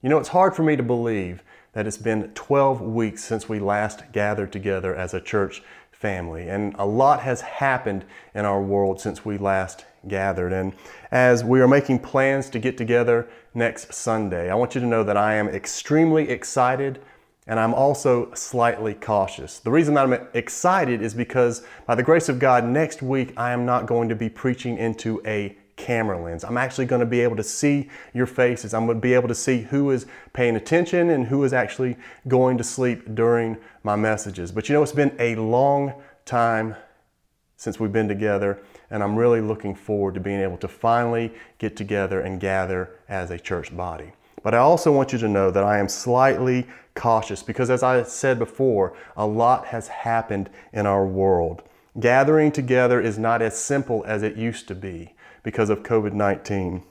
You know, it's hard for me to believe that it's been 12 weeks since we last gathered together as a church family, and a lot has happened in our world since we last gathered. And as we are making plans to get together next Sunday, I want you to know that I am extremely excited and I'm also slightly cautious. The reason that I'm excited is because by the grace of God, next week I am not going to be preaching into a camera lens. I'm actually going to be able to see your faces. I'm going to be able to see who is paying attention and who is actually going to sleep during my messages. But you know, it's been a long time since we've been together, and I'm really looking forward to being able to finally get together and gather as a church body. But I also want you to know that I am slightly cautious because, as I said before, a lot has happened in our world. Gathering together is not as simple as it used to be because of COVID 19.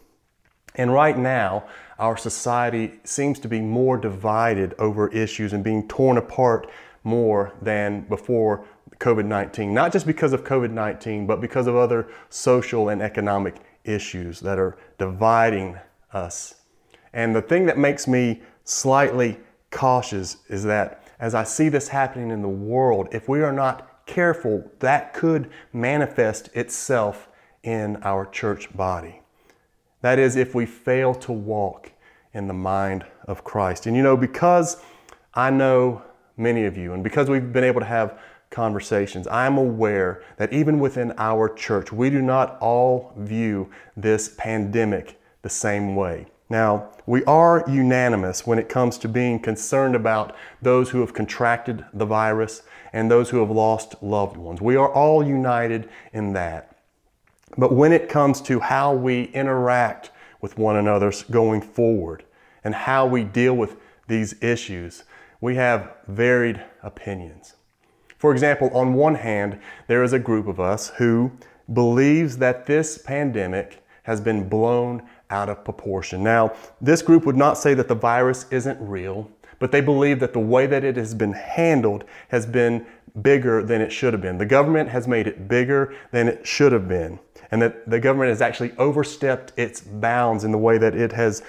And right now, our society seems to be more divided over issues and being torn apart more than before COVID 19. Not just because of COVID 19, but because of other social and economic issues that are dividing us. And the thing that makes me slightly cautious is that as I see this happening in the world, if we are not careful, that could manifest itself in our church body. That is, if we fail to walk in the mind of Christ. And you know, because I know many of you, and because we've been able to have conversations, I'm aware that even within our church, we do not all view this pandemic the same way. Now, we are unanimous when it comes to being concerned about those who have contracted the virus and those who have lost loved ones. We are all united in that. But when it comes to how we interact with one another going forward and how we deal with these issues, we have varied opinions. For example, on one hand, there is a group of us who believes that this pandemic has been blown out of proportion. Now, this group would not say that the virus isn't real, but they believe that the way that it has been handled has been bigger than it should have been. The government has made it bigger than it should have been and that the government has actually overstepped its bounds in the way that it has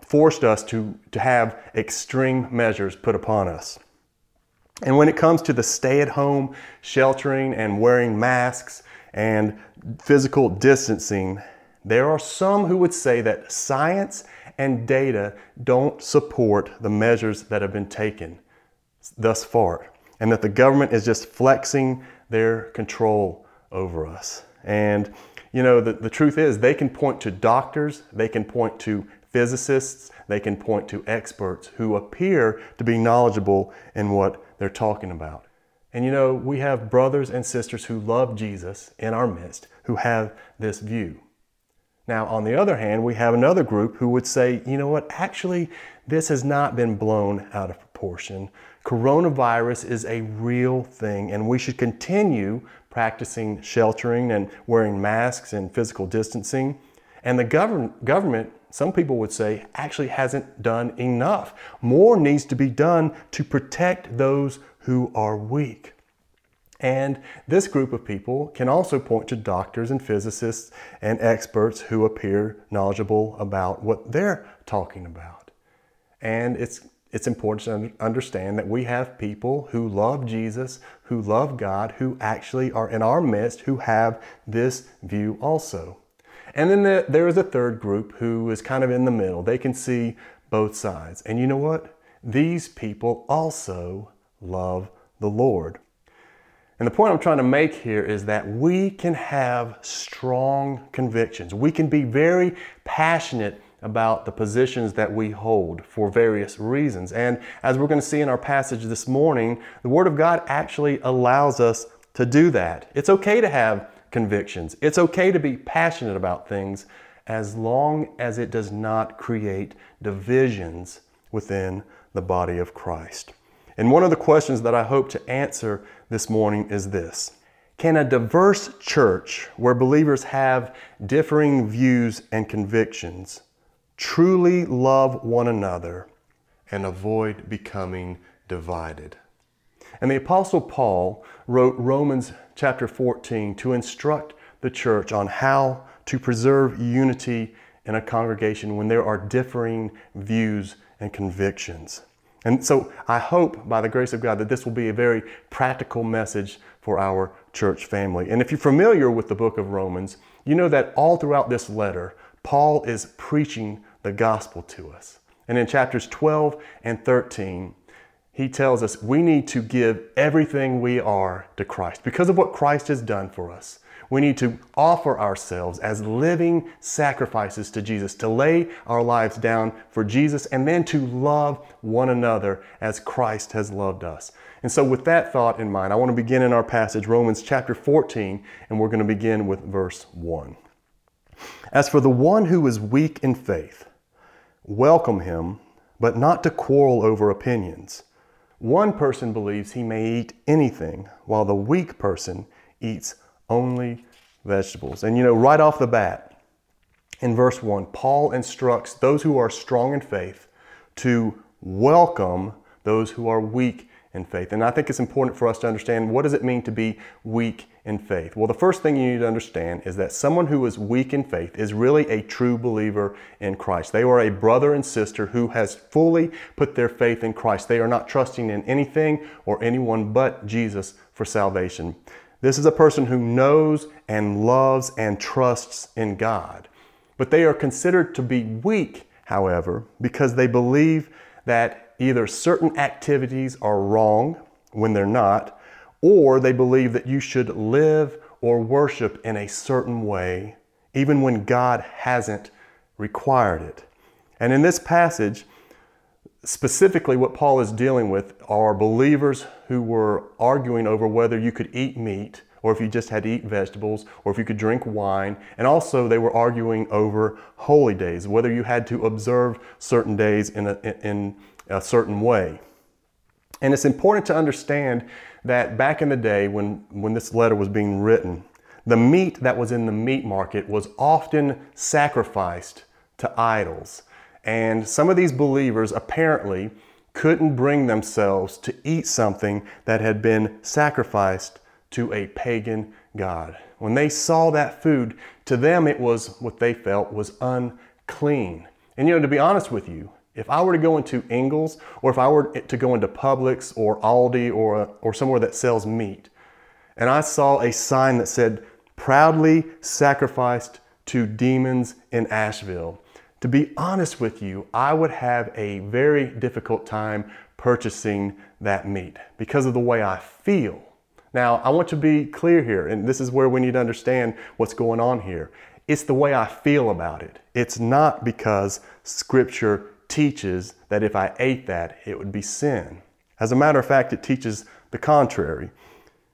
forced us to, to have extreme measures put upon us. And when it comes to the stay at home, sheltering, and wearing masks and physical distancing, there are some who would say that science and data don't support the measures that have been taken thus far, and that the government is just flexing their control over us. And you know, the, the truth is they can point to doctors, they can point to physicists, they can point to experts who appear to be knowledgeable in what they're talking about. And you know, we have brothers and sisters who love Jesus in our midst who have this view. Now, on the other hand, we have another group who would say, you know what, actually, this has not been blown out of proportion. Coronavirus is a real thing, and we should continue practicing sheltering and wearing masks and physical distancing. And the govern- government, some people would say, actually hasn't done enough. More needs to be done to protect those who are weak. And this group of people can also point to doctors and physicists and experts who appear knowledgeable about what they're talking about. And it's it's important to understand that we have people who love Jesus, who love God, who actually are in our midst, who have this view also. And then the, there is a third group who is kind of in the middle. They can see both sides. And you know what? These people also love the Lord. And the point I'm trying to make here is that we can have strong convictions. We can be very passionate about the positions that we hold for various reasons. And as we're going to see in our passage this morning, the Word of God actually allows us to do that. It's okay to have convictions, it's okay to be passionate about things as long as it does not create divisions within the body of Christ. And one of the questions that I hope to answer this morning is this. Can a diverse church where believers have differing views and convictions truly love one another and avoid becoming divided. And the Apostle Paul wrote Romans chapter 14 to instruct the church on how to preserve unity in a congregation when there are differing views and convictions. And so I hope by the grace of God that this will be a very practical message for our church family. And if you're familiar with the book of Romans, you know that all throughout this letter, Paul is preaching the gospel to us. And in chapters 12 and 13, he tells us we need to give everything we are to Christ because of what Christ has done for us. We need to offer ourselves as living sacrifices to Jesus, to lay our lives down for Jesus, and then to love one another as Christ has loved us. And so, with that thought in mind, I want to begin in our passage, Romans chapter 14, and we're going to begin with verse 1. As for the one who is weak in faith, welcome him, but not to quarrel over opinions. One person believes he may eat anything, while the weak person eats only vegetables. And you know, right off the bat, in verse 1, Paul instructs those who are strong in faith to welcome those who are weak in faith. And I think it's important for us to understand what does it mean to be weak in faith? Well, the first thing you need to understand is that someone who is weak in faith is really a true believer in Christ. They are a brother and sister who has fully put their faith in Christ. They are not trusting in anything or anyone but Jesus for salvation. This is a person who knows and loves and trusts in God. But they are considered to be weak, however, because they believe that either certain activities are wrong when they're not, or they believe that you should live or worship in a certain way, even when God hasn't required it. And in this passage, specifically what Paul is dealing with are believers who were arguing over whether you could eat meat or if you just had to eat vegetables or if you could drink wine. And also they were arguing over holy days, whether you had to observe certain days in a, in a certain way. And it's important to understand that back in the day when, when this letter was being written, the meat that was in the meat market was often sacrificed to idols. And some of these believers apparently couldn't bring themselves to eat something that had been sacrificed to a pagan god. When they saw that food, to them it was what they felt was unclean. And you know, to be honest with you, if I were to go into Ingles or if I were to go into Publix or Aldi or, or somewhere that sells meat, and I saw a sign that said, proudly sacrificed to demons in Asheville, to be honest with you, I would have a very difficult time purchasing that meat because of the way I feel. Now, I want to be clear here, and this is where we need to understand what's going on here. It's the way I feel about it. It's not because Scripture teaches that if I ate that, it would be sin. As a matter of fact, it teaches the contrary.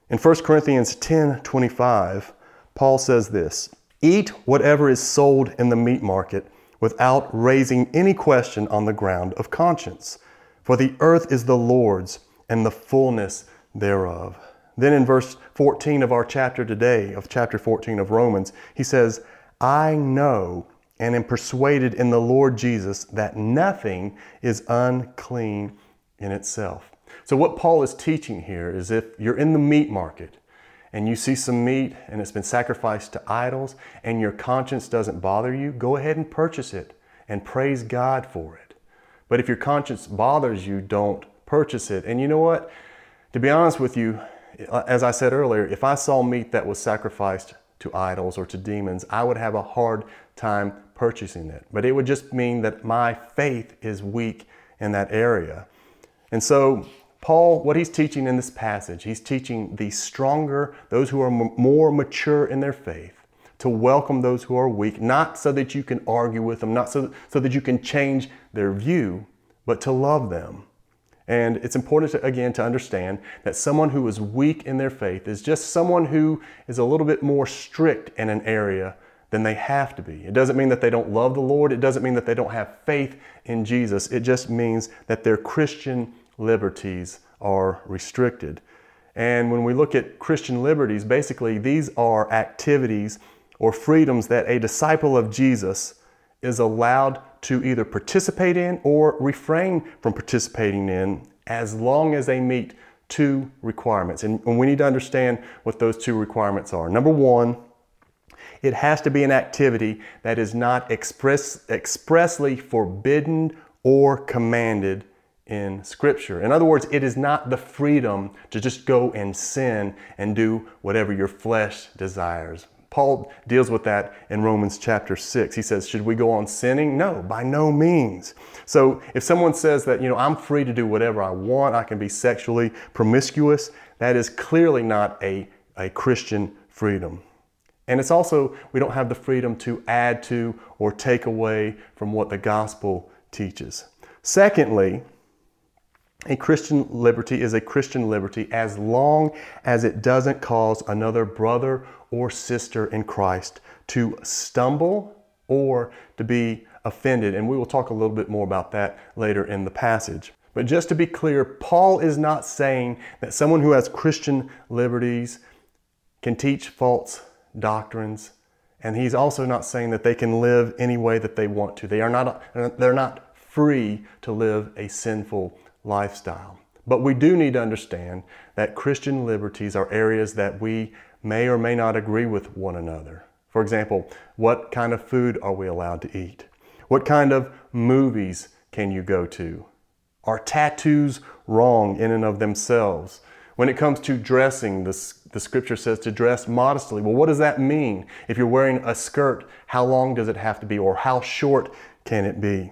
In 1 Corinthians 10 25, Paul says this Eat whatever is sold in the meat market without raising any question on the ground of conscience. For the earth is the Lord's and the fullness thereof. Then in verse 14 of our chapter today, of chapter 14 of Romans, he says, I know and am persuaded in the Lord Jesus that nothing is unclean in itself. So, what Paul is teaching here is if you're in the meat market and you see some meat and it's been sacrificed to idols and your conscience doesn't bother you, go ahead and purchase it and praise God for it. But if your conscience bothers you, don't purchase it. And you know what? To be honest with you, as I said earlier, if I saw meat that was sacrificed to idols or to demons, I would have a hard time purchasing it. But it would just mean that my faith is weak in that area. And so Paul, what he's teaching in this passage, he's teaching the stronger, those who are more mature in their faith, to welcome those who are weak, not so that you can argue with them, not so, so that you can change their view, but to love them. And it's important, to, again, to understand that someone who is weak in their faith is just someone who is a little bit more strict in an area than they have to be. It doesn't mean that they don't love the Lord. It doesn't mean that they don't have faith in Jesus. It just means that their Christian liberties are restricted. And when we look at Christian liberties, basically these are activities or freedoms that a disciple of Jesus is allowed to either participate in or refrain from participating in as long as they meet two requirements. And we need to understand what those two requirements are. Number one, It has to be an activity that is not express, expressly forbidden or commanded in Scripture. In other words, it is not the freedom to just go and sin and do whatever your flesh desires. Paul deals with that in Romans chapter 6. He says, Should we go on sinning? No, by no means. So if someone says that, you know, I'm free to do whatever I want, I can be sexually promiscuous, that is clearly not a, a Christian freedom. And it's also, we don't have the freedom to add to or take away from what the gospel teaches. Secondly, a Christian liberty is a Christian liberty as long as it doesn't cause another brother or sister in Christ to stumble or to be offended. And we will talk a little bit more about that later in the passage. But just to be clear, Paul is not saying that someone who has Christian liberties can teach false doctrines. And he's also not saying that they can live any way that they want to. They are not, they're not free to live a sinful lifestyle. But we do need to understand that Christian liberties are areas that we may or may not agree with one another. For example, what kind of food are we allowed to eat? What kind of movies can you go to? Are tattoos wrong in and of themselves? When it comes to dressing, the, the scripture says to dress modestly. Well, what does that mean? If you're wearing a skirt, how long does it have to be or how short can it be?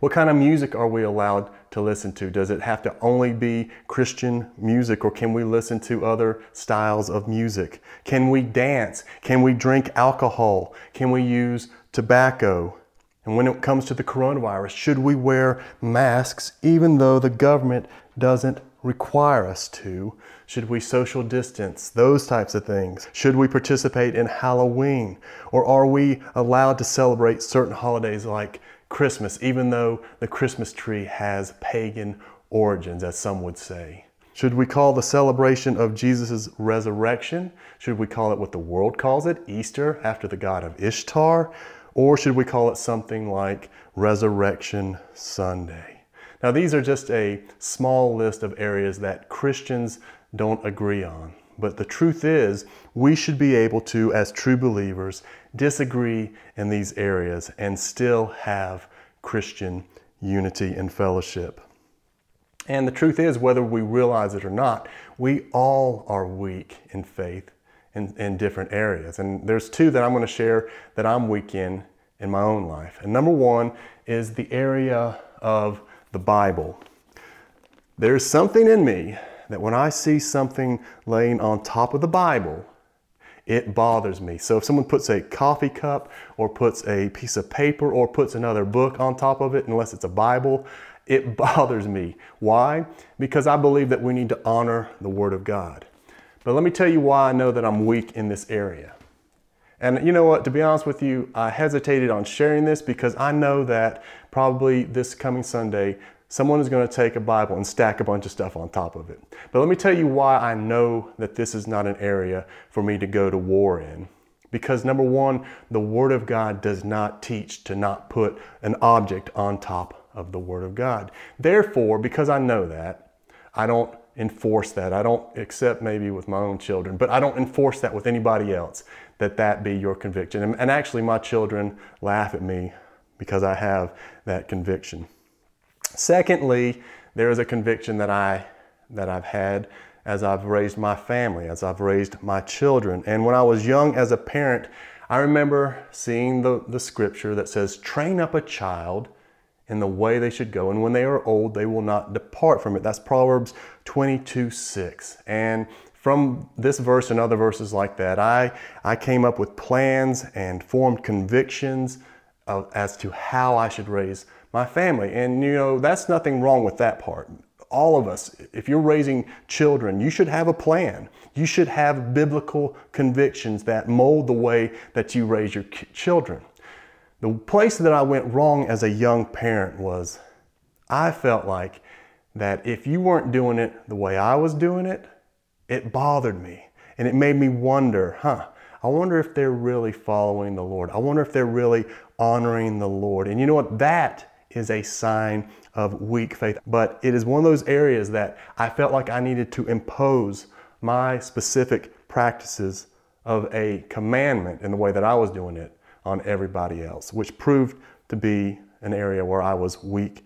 What kind of music are we allowed to listen to? Does it have to only be Christian music or can we listen to other styles of music? Can we dance? Can we drink alcohol? Can we use tobacco? And when it comes to the coronavirus, should we wear masks even though the government doesn't require us to? Should we social distance? Those types of things. Should we participate in Halloween? Or are we allowed to celebrate certain holidays like Christmas, even though the Christmas tree has pagan origins, as some would say. Should we call the celebration of Jesus' resurrection? Should we call it what the world calls it, Easter, after the god of Ishtar? Or should we call it something like Resurrection Sunday? Now, these are just a small list of areas that Christians don't agree on. But the truth is, we should be able to, as true believers, disagree in these areas and still have Christian unity and fellowship. And the truth is, whether we realize it or not, we all are weak in faith in, in different areas. And there's two that I'm going to share that I'm weak in in my own life. And number one is the area of the Bible. There's something in me that when I see something laying on top of the Bible, it bothers me. So if someone puts a coffee cup or puts a piece of paper or puts another book on top of it, unless it's a Bible, it bothers me. Why? Because I believe that we need to honor the Word of God. But let me tell you why I know that I'm weak in this area. And you know what, to be honest with you, I hesitated on sharing this because I know that probably this coming Sunday, someone is going to take a Bible and stack a bunch of stuff on top of it. But let me tell you why I know that this is not an area for me to go to war in. Because number one, the Word of God does not teach to not put an object on top of the Word of God. Therefore, because I know that, I don't enforce that. I don't accept maybe with my own children, but I don't enforce that with anybody else, that that be your conviction. And, and actually, my children laugh at me because I have that conviction. Secondly, there is a conviction that I that I've had as I've raised my family, as I've raised my children. And when I was young as a parent, I remember seeing the, the scripture that says, train up a child in the way they should go, and when they are old, they will not depart from it. That's Proverbs 22 6. And from this verse and other verses like that, I, I came up with plans and formed convictions of, as to how I should raise my family. And you know, that's nothing wrong with that part. All of us, if you're raising children, you should have a plan. You should have biblical convictions that mold the way that you raise your children. The place that I went wrong as a young parent was I felt like that if you weren't doing it the way I was doing it, it bothered me. And it made me wonder, huh, I wonder if they're really following the Lord. I wonder if they're really honoring the Lord. And you know what? That is a sign of weak faith. But it is one of those areas that I felt like I needed to impose my specific practices of a commandment in the way that I was doing it on everybody else, which proved to be an area where I was weak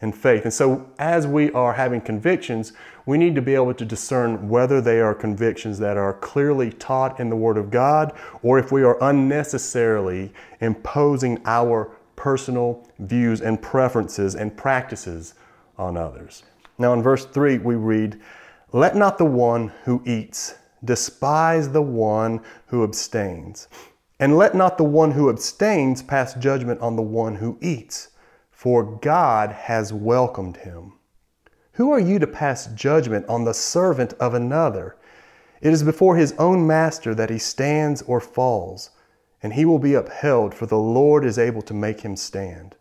in faith. And so, as we are having convictions, we need to be able to discern whether they are convictions that are clearly taught in the Word of God or if we are unnecessarily imposing our personal views and preferences and practices on others. Now, in verse 3, we read, Let not the one who eats despise the one who abstains, and let not the one who abstains pass judgment on the one who eats for God has welcomed him. Who are you to pass judgment on the servant of another? It is before his own master that he stands or falls, and he will be upheld, for the Lord is able to make him stand.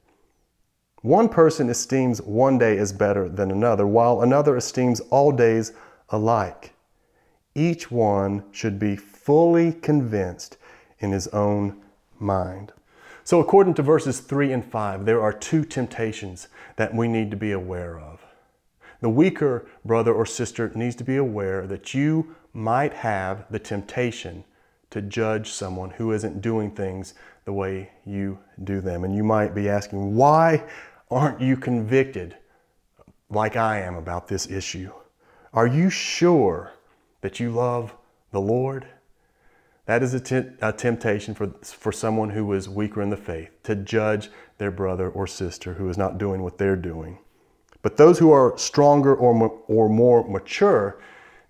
One person esteems one day as better than another, while another esteems all days alike. Each one should be fully convinced in his own mind. So, according to verses 3 and 5, there are two temptations that we need to be aware of. The weaker brother or sister needs to be aware that you might have the temptation to judge someone who isn't doing things the way you do them. And you might be asking, why aren't you convicted like I am about this issue? Are you sure that you love the Lord? That is a temptation for, for someone who is weaker in the faith to judge their brother or sister who is not doing what they're doing. But those who are stronger or, or more mature,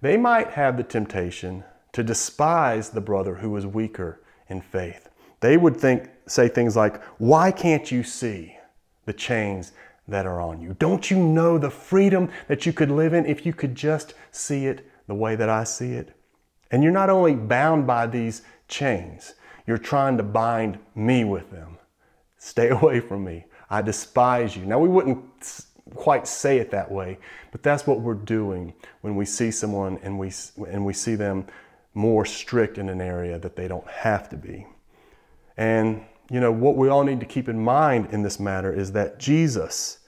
they might have the temptation to despise the brother who is weaker in faith. They would think, say things like, Why can't you see the chains that are on you? Don't you know the freedom that you could live in if you could just see it the way that I see it? And you're not only bound by these chains, you're trying to bind me with them. Stay away from me. I despise you. Now, we wouldn't quite say it that way, but that's what we're doing when we see someone and we, and we see them more strict in an area that they don't have to be. And, you know, what we all need to keep in mind in this matter is that Jesus,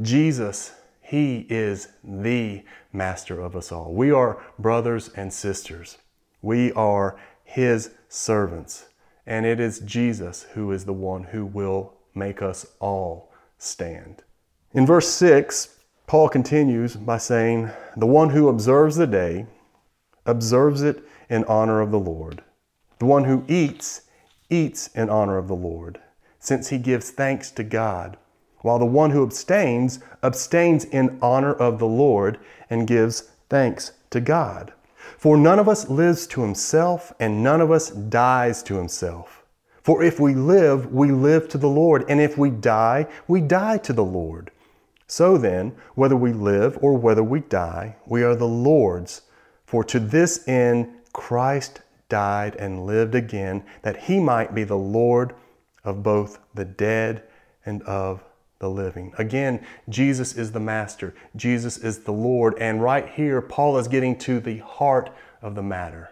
Jesus he is the master of us all. We are brothers and sisters. We are His servants. And it is Jesus who is the one who will make us all stand. In verse 6, Paul continues by saying, The one who observes the day observes it in honor of the Lord. The one who eats, eats in honor of the Lord, since he gives thanks to God while the one who abstains abstains in honor of the Lord and gives thanks to God. For none of us lives to himself, and none of us dies to himself. For if we live, we live to the Lord, and if we die, we die to the Lord. So then, whether we live or whether we die, we are the Lord's. For to this end Christ died and lived again, that he might be the Lord of both the dead and of the living. Again, Jesus is the master, Jesus is the Lord. And right here, Paul is getting to the heart of the matter.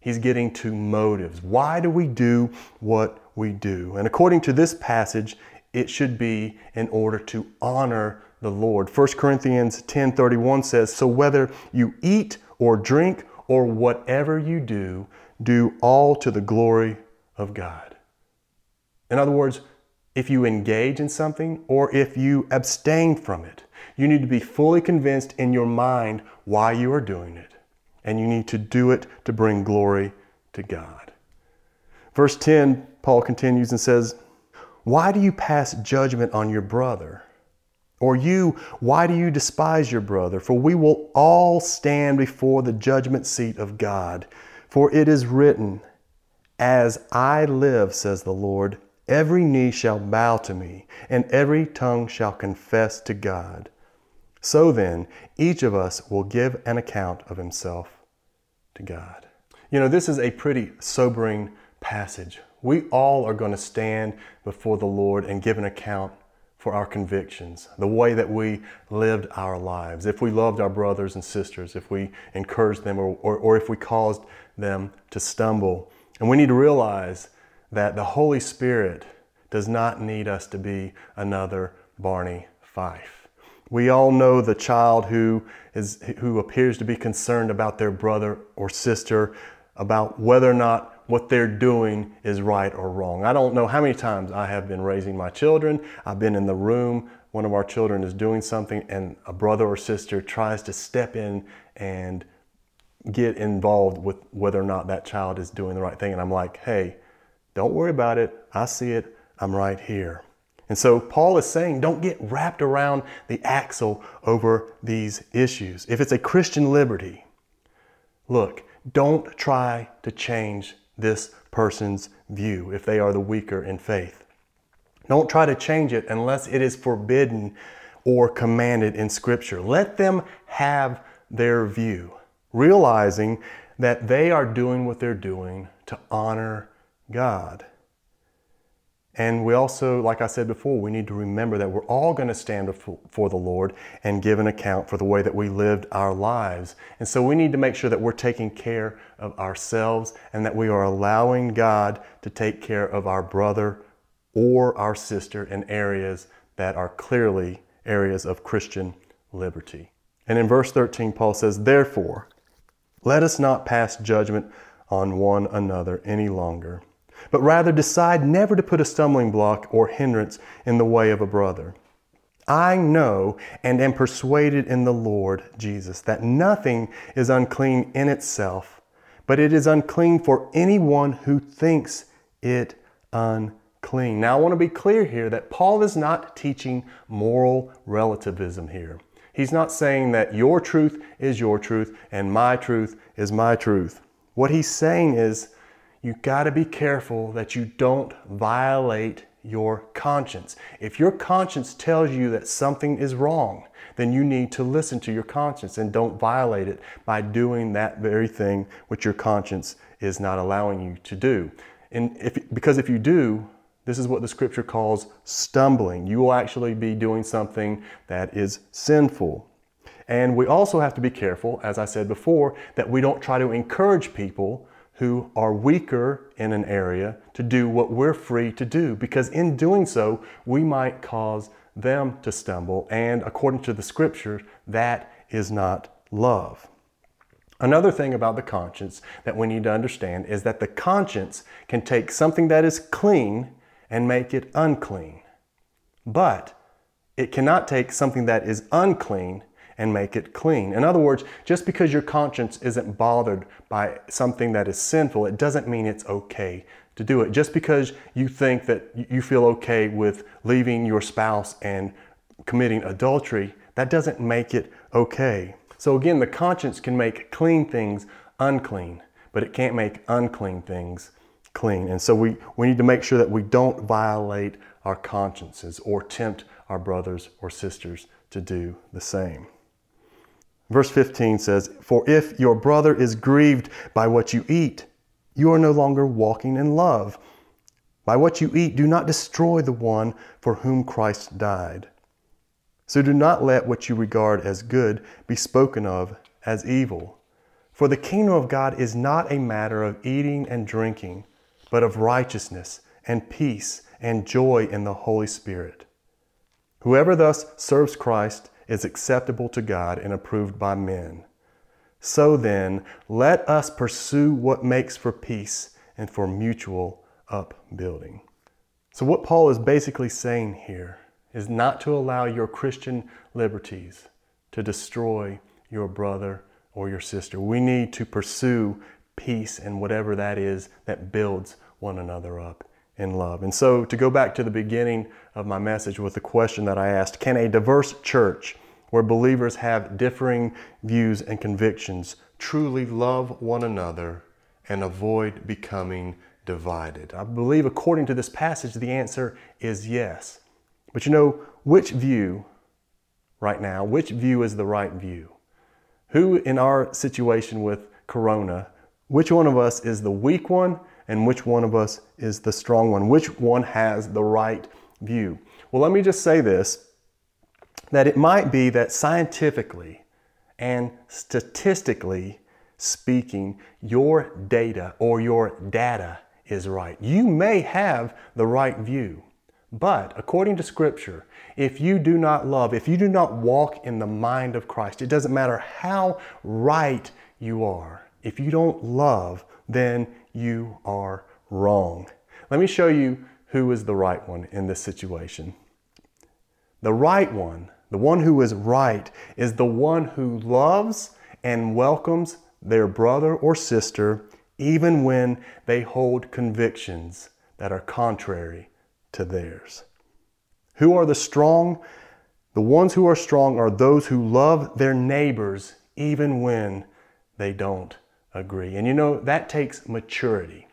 He's getting to motives. Why do we do what we do? And according to this passage, it should be in order to honor the Lord. 1 Corinthians 10:31 says, "So whether you eat or drink or whatever you do, do all to the glory of God." In other words, if you engage in something or if you abstain from it. You need to be fully convinced in your mind why you are doing it. And you need to do it to bring glory to God. Verse 10, Paul continues and says, Why do you pass judgment on your brother? Or you, why do you despise your brother? For we will all stand before the judgment seat of God. For it is written, As I live, says the Lord, Every knee shall bow to me, and every tongue shall confess to God. So then, each of us will give an account of himself to God. You know, this is a pretty sobering passage. We all are going to stand before the Lord and give an account for our convictions, the way that we lived our lives, if we loved our brothers and sisters, if we encouraged them, or, or, or if we caused them to stumble. And we need to realize that the Holy Spirit does not need us to be another Barney Fife. We all know the child who, is, who appears to be concerned about their brother or sister about whether or not what they're doing is right or wrong. I don't know how many times I have been raising my children. I've been in the room, one of our children is doing something, and a brother or sister tries to step in and get involved with whether or not that child is doing the right thing. And I'm like, hey, don't worry about it. I see it. I'm right here. And so Paul is saying, don't get wrapped around the axle over these issues. If it's a Christian liberty, look, don't try to change this person's view if they are the weaker in faith. Don't try to change it unless it is forbidden or commanded in Scripture. Let them have their view, realizing that they are doing what they're doing to honor God. And we also, like I said before, we need to remember that we're all going to stand before the Lord and give an account for the way that we lived our lives. And so we need to make sure that we're taking care of ourselves and that we are allowing God to take care of our brother or our sister in areas that are clearly areas of Christian liberty. And in verse 13, Paul says, Therefore, let us not pass judgment on one another any longer but rather decide never to put a stumbling block or hindrance in the way of a brother. I know and am persuaded in the Lord Jesus that nothing is unclean in itself, but it is unclean for anyone who thinks it unclean. Now, I want to be clear here that Paul is not teaching moral relativism here. He's not saying that your truth is your truth and my truth is my truth. What he's saying is you got to be careful that you don't violate your conscience. If your conscience tells you that something is wrong, then you need to listen to your conscience and don't violate it by doing that very thing which your conscience is not allowing you to do. And if, because if you do, this is what the scripture calls stumbling. You will actually be doing something that is sinful. And we also have to be careful, as I said before, that we don't try to encourage people who are weaker in an area to do what we're free to do, because in doing so, we might cause them to stumble. And according to the scripture, that is not love. Another thing about the conscience that we need to understand is that the conscience can take something that is clean and make it unclean. But it cannot take something that is unclean and make it clean. In other words, just because your conscience isn't bothered by something that is sinful, it doesn't mean it's okay to do it. Just because you think that you feel okay with leaving your spouse and committing adultery, that doesn't make it okay. So again, the conscience can make clean things unclean, but it can't make unclean things clean. And so we, we need to make sure that we don't violate our consciences or tempt our brothers or sisters to do the same. Verse 15 says, For if your brother is grieved by what you eat, you are no longer walking in love. By what you eat, do not destroy the one for whom Christ died. So do not let what you regard as good be spoken of as evil. For the kingdom of God is not a matter of eating and drinking, but of righteousness and peace and joy in the Holy Spirit. Whoever thus serves Christ is acceptable to God and approved by men. So then, let us pursue what makes for peace and for mutual upbuilding. So, what Paul is basically saying here is not to allow your Christian liberties to destroy your brother or your sister. We need to pursue peace and whatever that is that builds one another up in love. And so, to go back to the beginning of my message with the question that I asked Can a diverse church where believers have differing views and convictions truly love one another and avoid becoming divided? I believe, according to this passage, the answer is yes. But you know, which view right now, which view is the right view? Who in our situation with Corona, which one of us is the weak one and which one of us is the strong one? Which one has the right view? Well, let me just say this that it might be that scientifically and statistically speaking, your data or your data is right. You may have the right view, but according to Scripture, if you do not love, if you do not walk in the mind of Christ, it doesn't matter how right you are. If you don't love, then you are wrong. Let me show you who is the right one in this situation. The right one, the one who is right, is the one who loves and welcomes their brother or sister even when they hold convictions that are contrary to theirs. Who are the strong? The ones who are strong are those who love their neighbors even when they don't agree. And you know, that takes maturity.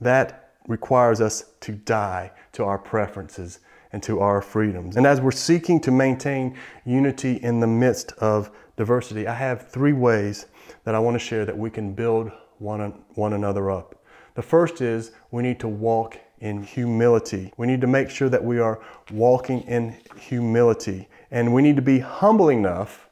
That requires us to die to our preferences and to our freedoms. And as we're seeking to maintain unity in the midst of diversity, I have three ways that I want to share that we can build one, one another up. The first is we need to walk in humility. We need to make sure that we are walking in humility. And we need to be humble enough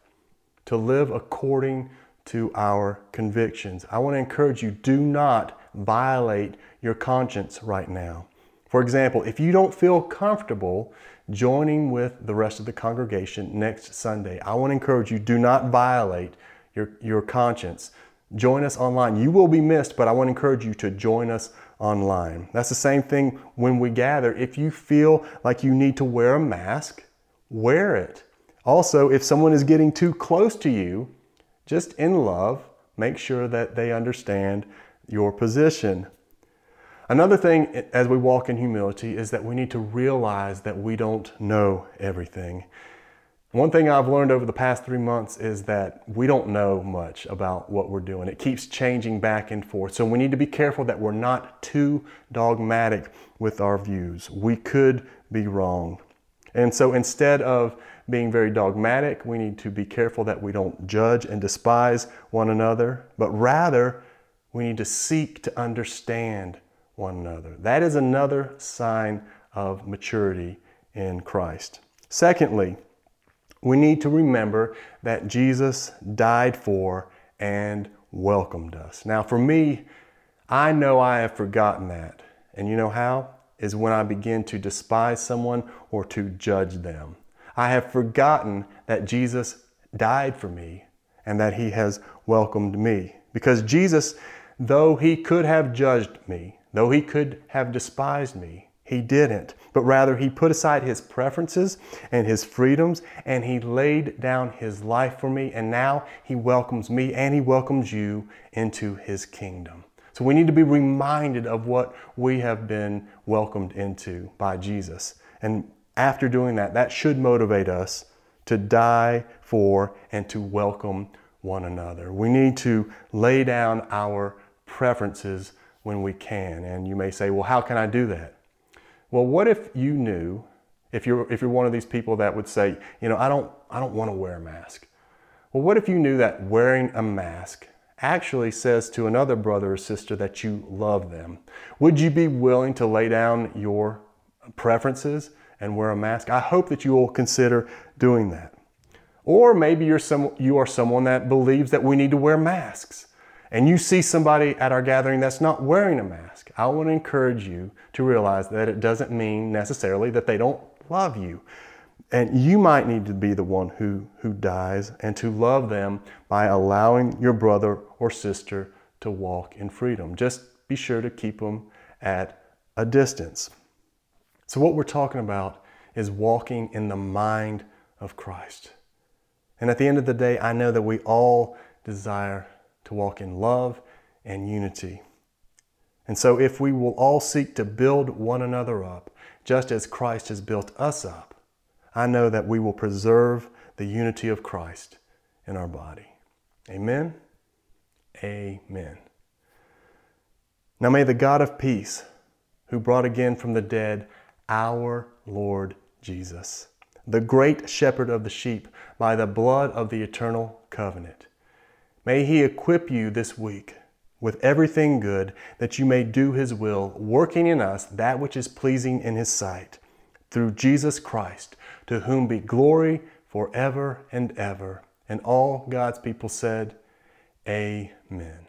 to live according to our convictions. I want to encourage you do not violate your conscience right now. For example, if you don't feel comfortable joining with the rest of the congregation next Sunday, I want to encourage you do not violate your, your conscience. Join us online. You will be missed, but I want to encourage you to join us online. That's the same thing when we gather. If you feel like you need to wear a mask, wear it. Also, if someone is getting too close to you, just in love, make sure that they understand your position. Another thing as we walk in humility is that we need to realize that we don't know everything. One thing I've learned over the past three months is that we don't know much about what we're doing. It keeps changing back and forth. So we need to be careful that we're not too dogmatic with our views. We could be wrong. And so instead of being very dogmatic, we need to be careful that we don't judge and despise one another, but rather we need to seek to understand one another. That is another sign of maturity in Christ. Secondly, we need to remember that Jesus died for and welcomed us. Now, for me, I know I have forgotten that. And you know how? Is when I begin to despise someone or to judge them. I have forgotten that Jesus died for me and that he has welcomed me. Because Jesus, though he could have judged me, though he could have despised me, he didn't, but rather he put aside his preferences and his freedoms and he laid down his life for me. And now he welcomes me and he welcomes you into his kingdom. So we need to be reminded of what we have been welcomed into by Jesus. And after doing that, that should motivate us to die for and to welcome one another. We need to lay down our preferences when we can. And you may say, well, how can I do that? Well, what if you knew, if you're, if you're one of these people that would say, you know, I don't, I don't want to wear a mask. Well, what if you knew that wearing a mask actually says to another brother or sister that you love them? Would you be willing to lay down your preferences and wear a mask? I hope that you will consider doing that. Or maybe you're some, you are someone that believes that we need to wear masks and you see somebody at our gathering that's not wearing a mask, I want to encourage you to realize that it doesn't mean necessarily that they don't love you. And you might need to be the one who, who dies and to love them by allowing your brother or sister to walk in freedom. Just be sure to keep them at a distance. So, what we're talking about is walking in the mind of Christ. And at the end of the day, I know that we all desire to walk in love and unity. And so, if we will all seek to build one another up, just as Christ has built us up, I know that we will preserve the unity of Christ in our body. Amen. Amen. Now may the God of peace, who brought again from the dead our Lord Jesus, the great shepherd of the sheep, by the blood of the eternal covenant, May He equip you this week with everything good that you may do His will, working in us that which is pleasing in His sight, through Jesus Christ, to whom be glory forever and ever. And all God's people said, Amen.